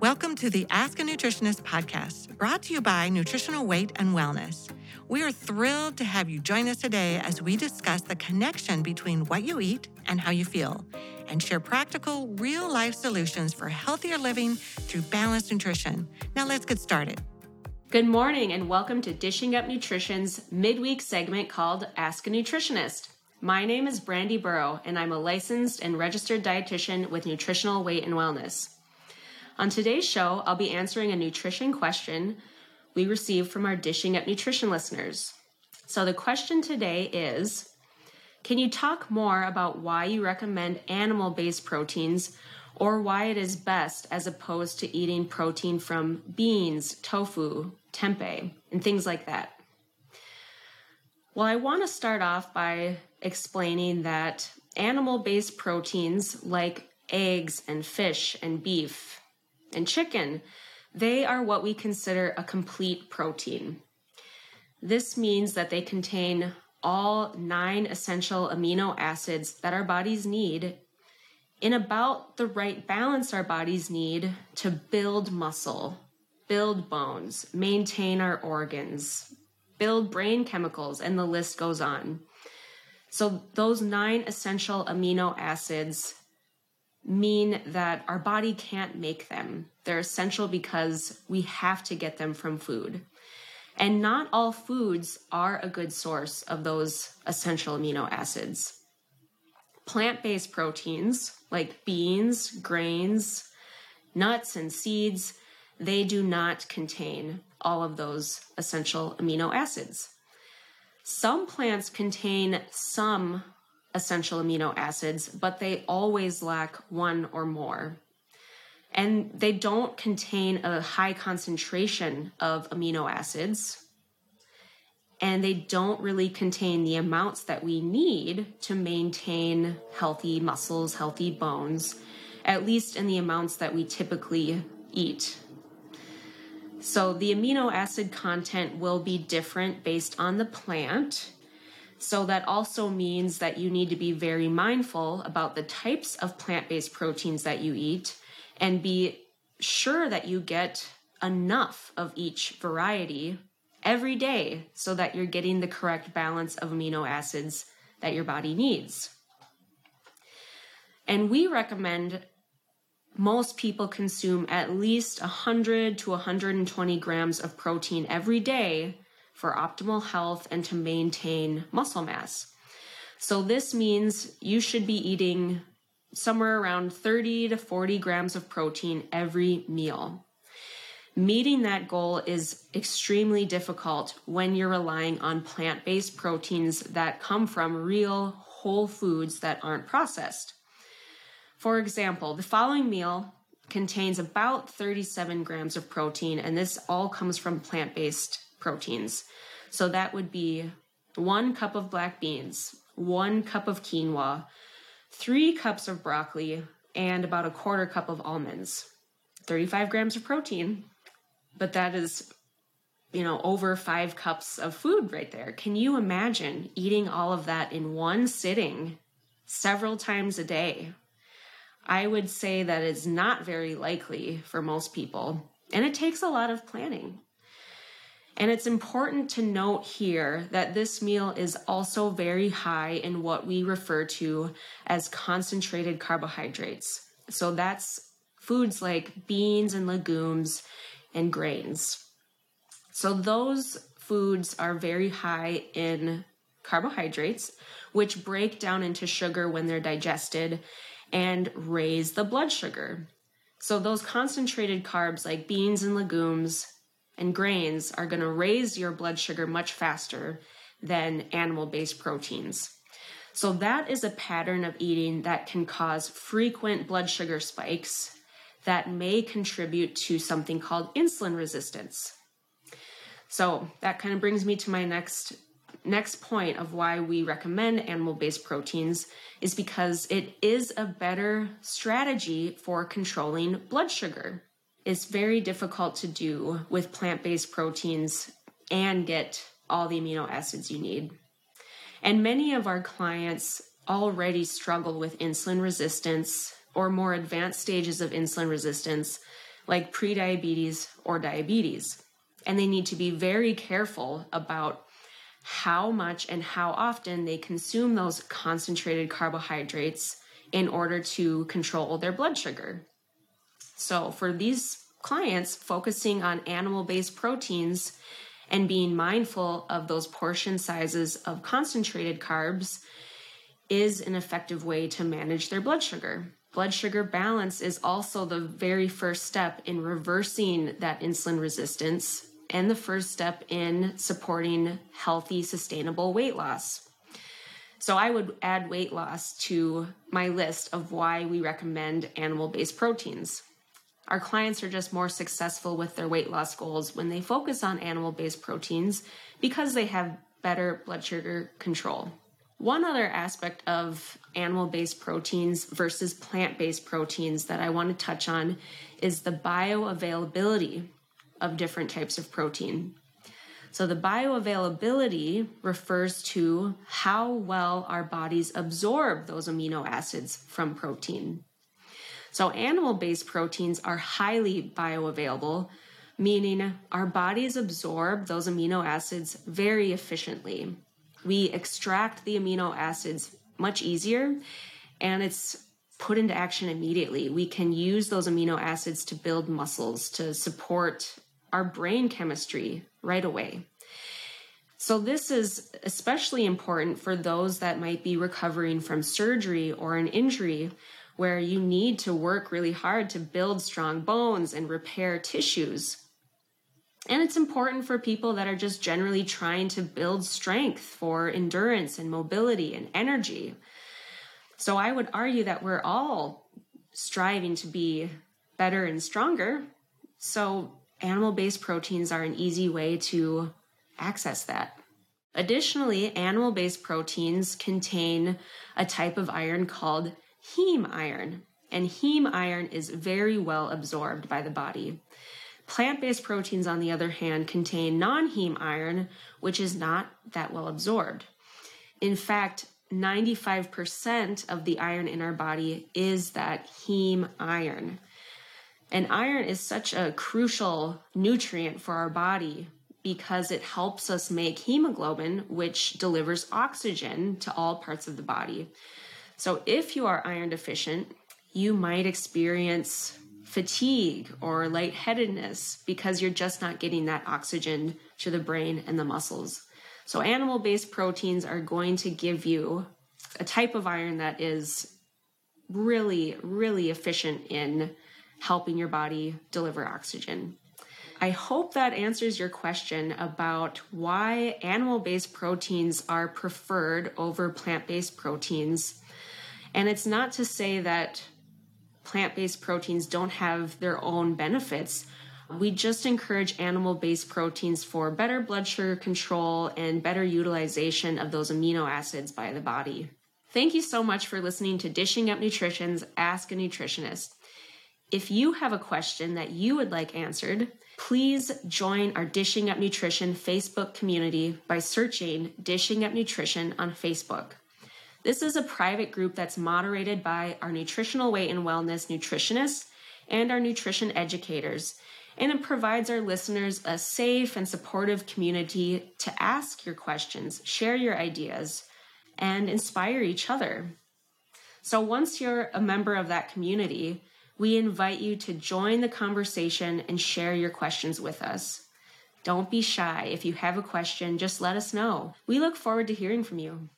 Welcome to the Ask a Nutritionist podcast, brought to you by Nutritional Weight and Wellness. We are thrilled to have you join us today as we discuss the connection between what you eat and how you feel, and share practical, real life solutions for healthier living through balanced nutrition. Now, let's get started. Good morning, and welcome to Dishing Up Nutrition's midweek segment called Ask a Nutritionist. My name is Brandy Buro, and I'm a licensed and registered dietitian with Nutritional Weight and Wellness. On today's show, I'll be answering a nutrition question we received from our Dishing Up Nutrition listeners. So the question today is Can you talk more about why you recommend animal based proteins or why it is best as opposed to eating protein from beans, tofu, tempeh, and things like that? Well, I want to start off by explaining that animal based proteins like eggs and fish and beef and chicken, they are what we consider a complete protein. This means that they contain all nine essential amino acids that our bodies need in about the right balance our bodies need to build muscle, build bones, maintain our organs, build brain chemicals, and the list goes on. So, those nine essential amino acids mean that our body can't make them. They're essential because we have to get them from food. And not all foods are a good source of those essential amino acids. Plant based proteins like beans, grains, nuts, and seeds, they do not contain all of those essential amino acids. Some plants contain some essential amino acids, but they always lack one or more. And they don't contain a high concentration of amino acids. And they don't really contain the amounts that we need to maintain healthy muscles, healthy bones, at least in the amounts that we typically eat. So the amino acid content will be different based on the plant so that also means that you need to be very mindful about the types of plant based proteins that you eat and be sure that you get enough of each variety every day so that you're getting the correct balance of amino acids that your body needs. And we recommend most people consume at least 100 to 120 grams of protein every day for optimal health and to maintain muscle mass. So, this means you should be eating somewhere around 30 to 40 grams of protein every meal. Meeting that goal is extremely difficult when you're relying on plant based proteins that come from real whole foods that aren't processed. For example, the following meal contains about 37 grams of protein, and this all comes from plant based proteins. So that would be one cup of black beans, one cup of quinoa, three cups of broccoli, and about a quarter cup of almonds. 35 grams of protein, but that is, you know, over five cups of food right there. Can you imagine eating all of that in one sitting several times a day? I would say that is not very likely for most people, and it takes a lot of planning. And it's important to note here that this meal is also very high in what we refer to as concentrated carbohydrates. So that's foods like beans and legumes and grains. So those foods are very high in carbohydrates, which break down into sugar when they're digested and raise the blood sugar. So those concentrated carbs like beans and legumes and grains are going to raise your blood sugar much faster than animal based proteins. So, that is a pattern of eating that can cause frequent blood sugar spikes that may contribute to something called insulin resistance. So, that kind of brings me to my next next point of why we recommend animal based proteins is because it is a better strategy for controlling blood sugar is very difficult to do with plant based proteins and get all the amino acids you need. And many of our clients already struggle with insulin resistance or more advanced stages of insulin resistance, like prediabetes or diabetes. And they need to be very careful about how much and how often they consume those concentrated carbohydrates in order to control their blood sugar. So, for these clients, focusing on animal based proteins and being mindful of those portion sizes of concentrated carbs is an effective way to manage their blood sugar. Blood sugar balance is also the very first step in reversing that insulin resistance and the first step in supporting healthy, sustainable weight loss. So, I would add weight loss to my list of why we recommend animal based proteins. Our clients are just more successful with their weight loss goals when they focus on animal based proteins because they have better blood sugar control. One other aspect of animal based proteins versus plant based proteins that I want to touch on is the bioavailability of different types of protein. So, the bioavailability refers to how well our bodies absorb those amino acids from protein. So, animal based proteins are highly bioavailable, meaning our bodies absorb those amino acids very efficiently we extract the amino acids much easier and it's put into action immediately. We can use those amino acids to build muscles, to support our brain chemistry right away. So, this is especially important for those that might be recovering from surgery or an injury where you need to work really hard to build strong bones and repair tissues. And it's important for people that are just generally trying to build strength for endurance and mobility and energy. So I would argue that we're all striving to be better and stronger. So animal based proteins are an easy way to access that. Additionally, animal based proteins contain a type of iron called heme iron, and heme iron is very well absorbed by the body. Plant based proteins, on the other hand, contain non heme iron, which is not that well absorbed. In fact, 95% of the iron in our body is that heme iron. And iron is such a crucial nutrient for our body because it helps us make hemoglobin, which delivers oxygen to all parts of the body. So, if you are iron deficient, you might experience fatigue or lightheadedness because you're just not getting that oxygen to the brain and the muscles. So, animal based proteins are going to give you a type of iron that is really, really efficient in helping your body deliver oxygen. I hope that answers your question about why animal based proteins are preferred over plant based proteins. And it's not to say that plant based proteins don't have their own benefits. We just encourage animal based proteins for better blood sugar control and better utilization of those amino acids by the body. Thank you so much for listening to Dishing Up Nutrition's Ask a Nutritionist. If you have a question that you would like answered, please join our Dishing Up Nutrition Facebook community by searching Dishing Up Nutrition on Facebook. This is a private group that's moderated by our nutritional weight and wellness nutritionists and our nutrition educators. And it provides our listeners a safe and supportive community to ask your questions, share your ideas, and inspire each other. So once you're a member of that community, we invite you to join the conversation and share your questions with us. Don't be shy. If you have a question, just let us know. We look forward to hearing from you.